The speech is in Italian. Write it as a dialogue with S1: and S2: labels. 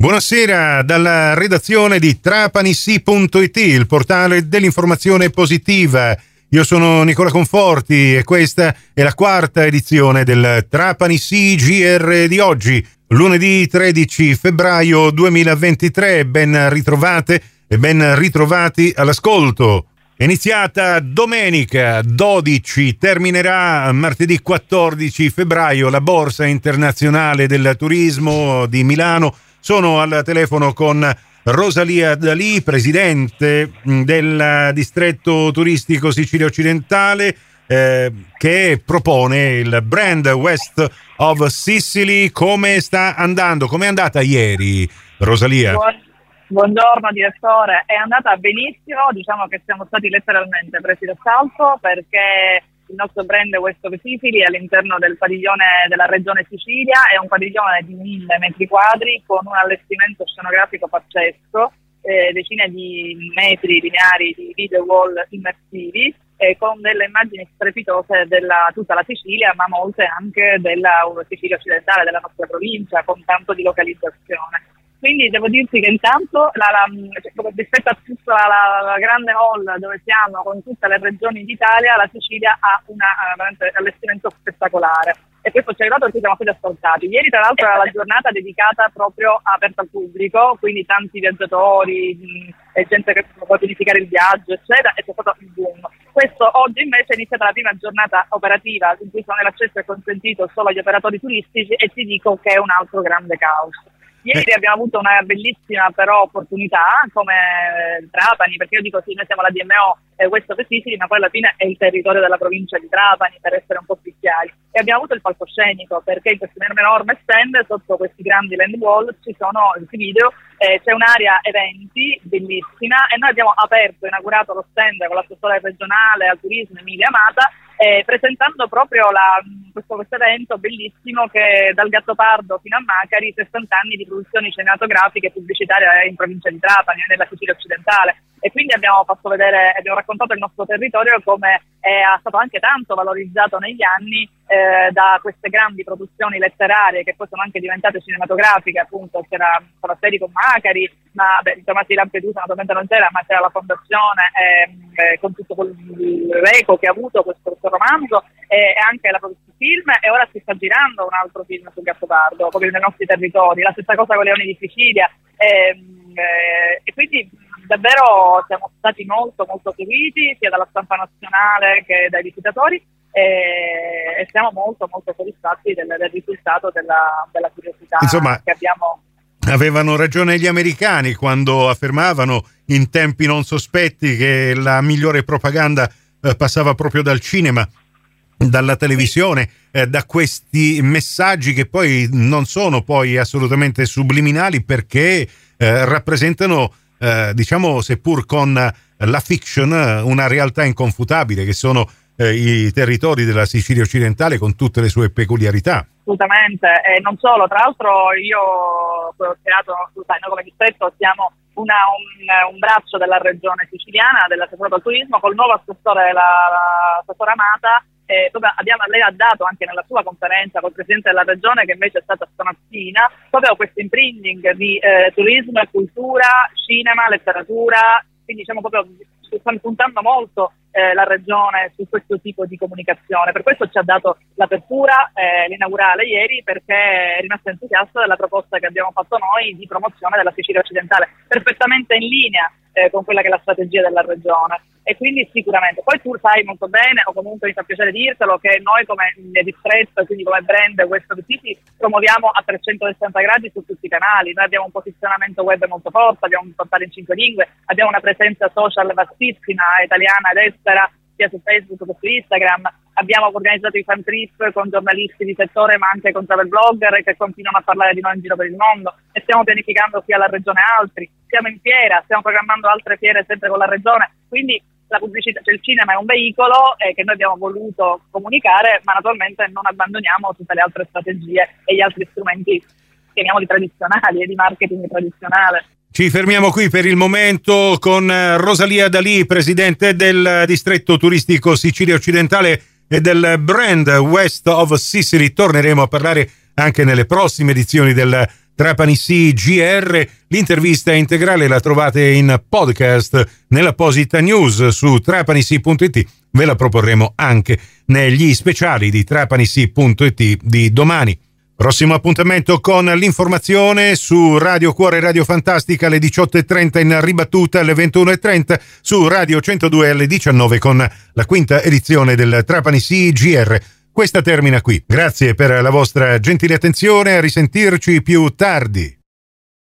S1: Buonasera dalla redazione di trapanissi.it, il portale dell'informazione positiva. Io sono Nicola Conforti e questa è la quarta edizione del Trapani GR di oggi, lunedì 13 febbraio 2023. Ben ritrovate e ben ritrovati all'ascolto. È iniziata domenica 12, terminerà martedì 14 febbraio la Borsa Internazionale del Turismo di Milano. Sono al telefono con Rosalia Dalì, presidente del distretto turistico Sicilia Occidentale, eh, che propone il brand West of Sicily. Come sta andando? Come è andata ieri, Rosalia?
S2: Buon, buongiorno direttore, è andata benissimo, diciamo che siamo stati letteralmente presi d'assalto perché il nostro brand West of Sicily all'interno del padiglione della regione Sicilia, è un padiglione di mille metri quadri con un allestimento scenografico pazzesco, eh, decine di metri lineari di video wall immersivi eh, con delle immagini strepitose della tutta la Sicilia, ma molte anche della Sicilia occidentale, della nostra provincia, con tanto di localizzazione. Quindi devo dirti che intanto la, la, cioè, rispetto a tutta la, la, grande hall dove siamo con tutte le regioni d'Italia, la Sicilia ha un allestimento spettacolare. E questo ci è arrivato perché siamo stati ascoltati. Ieri tra l'altro era la giornata dedicata proprio aperta al pubblico, quindi tanti viaggiatori, mh, gente che può pianificare il viaggio, eccetera, e c'è stato il boom. Questo oggi invece è iniziata la prima giornata operativa in cui l'accesso è consentito solo agli operatori turistici e ti dico che è un altro grande caos. Ieri abbiamo avuto una bellissima però opportunità come Trapani, perché io dico sì, noi siamo la DMO eh, questo Sicily, ma poi alla fine è il territorio della provincia di Trapani, per essere un po' più chiari. E abbiamo avuto il palcoscenico, perché in questo enorme stand, sotto questi grandi land wall, ci sono questi video, eh, c'è un'area eventi bellissima e noi abbiamo aperto, inaugurato lo stand con l'assessore regionale al turismo Emilia Amata, eh, presentando proprio la, questo, questo, evento bellissimo che dal Gattopardo fino a Macari, 60 anni di produzioni cinematografiche e pubblicitarie in provincia di Trapani, nella Sicilia occidentale. E quindi abbiamo fatto vedere, abbiamo raccontato il nostro territorio come è stato anche tanto valorizzato negli anni eh, da queste grandi produzioni letterarie che poi sono anche diventate cinematografiche, appunto c'era Farasseri Macari, ma beh, Tomasi Lampedusa naturalmente non c'era, ma c'era la fondazione ehm, eh, con tutto quel reco che ha avuto questo, questo romanzo e, e anche la produzione film e ora si sta girando un altro film sul Gattopardo, proprio nei nostri territori, la stessa cosa con Leoni di Sicilia ehm, eh, e quindi davvero siamo stati molto molto seguiti sia dalla stampa nazionale che dai visitatori e, e siamo molto molto soddisfatti del, del risultato della, della curiosità
S1: Insomma,
S2: che abbiamo.
S1: Avevano ragione gli americani quando affermavano in tempi non sospetti che la migliore propaganda eh, passava proprio dal cinema, dalla televisione, eh, da questi messaggi che poi non sono poi assolutamente subliminali perché eh, rappresentano, eh, diciamo, seppur con la fiction, una realtà inconfutabile che sono eh, i territori della Sicilia occidentale con tutte le sue peculiarità.
S2: Assolutamente, e non solo, tra l'altro io ho creato, sai, noi come distretto siamo una, un, un, braccio della regione siciliana, dell'assessore al turismo, col nuovo assessore, l'assessore Amata, eh, abbiamo, lei ha dato anche nella sua conferenza col Presidente della Regione, che invece è stata stamattina, proprio questo imprinting di eh, turismo e cultura, cinema, letteratura, quindi diciamo proprio stanno puntando molto eh, la Regione su questo tipo di comunicazione. Per questo ci ha dato l'apertura, eh, l'inaugurale ieri, perché è rimasta entusiasta della proposta che abbiamo fatto noi di promozione della Sicilia occidentale, perfettamente in linea eh, con quella che è la strategia della Regione e quindi sicuramente. Poi tu sai molto bene, o comunque mi fa piacere dirtelo, che noi come distretto, quindi come brand West of City, promuoviamo a 360 gradi su tutti i canali. Noi abbiamo un posizionamento web molto forte, abbiamo un portale in cinque lingue, abbiamo una presenza social vastissima, italiana ed estera, sia su Facebook che su Instagram. Abbiamo organizzato i fan trip con giornalisti di settore ma anche con travel blogger che continuano a parlare di noi in giro per il mondo e stiamo pianificando sia la regione altri. Siamo in fiera, stiamo programmando altre fiere sempre con la regione, quindi la pubblicità, cioè il cinema è un veicolo eh, che noi abbiamo voluto comunicare, ma naturalmente non abbandoniamo tutte le altre strategie e gli altri strumenti, chiamiamoli tradizionali e di marketing tradizionale.
S1: Ci fermiamo qui per il momento con eh, Rosalia Dalì, presidente del distretto turistico Sicilia occidentale e del brand West of Sicily. Torneremo a parlare anche nelle prossime edizioni del Trapani CGR. L'intervista integrale la trovate in podcast nell'apposita news su trapanisi.it. Ve la proporremo anche negli speciali di trapanisi.it di domani. Prossimo appuntamento con l'informazione su Radio Cuore Radio Fantastica alle 18.30 in ribattuta alle 21.30 su Radio 102 alle 19 con la quinta edizione del Trapani CGR. Questa termina qui. Grazie per la vostra gentile attenzione, a risentirci più tardi.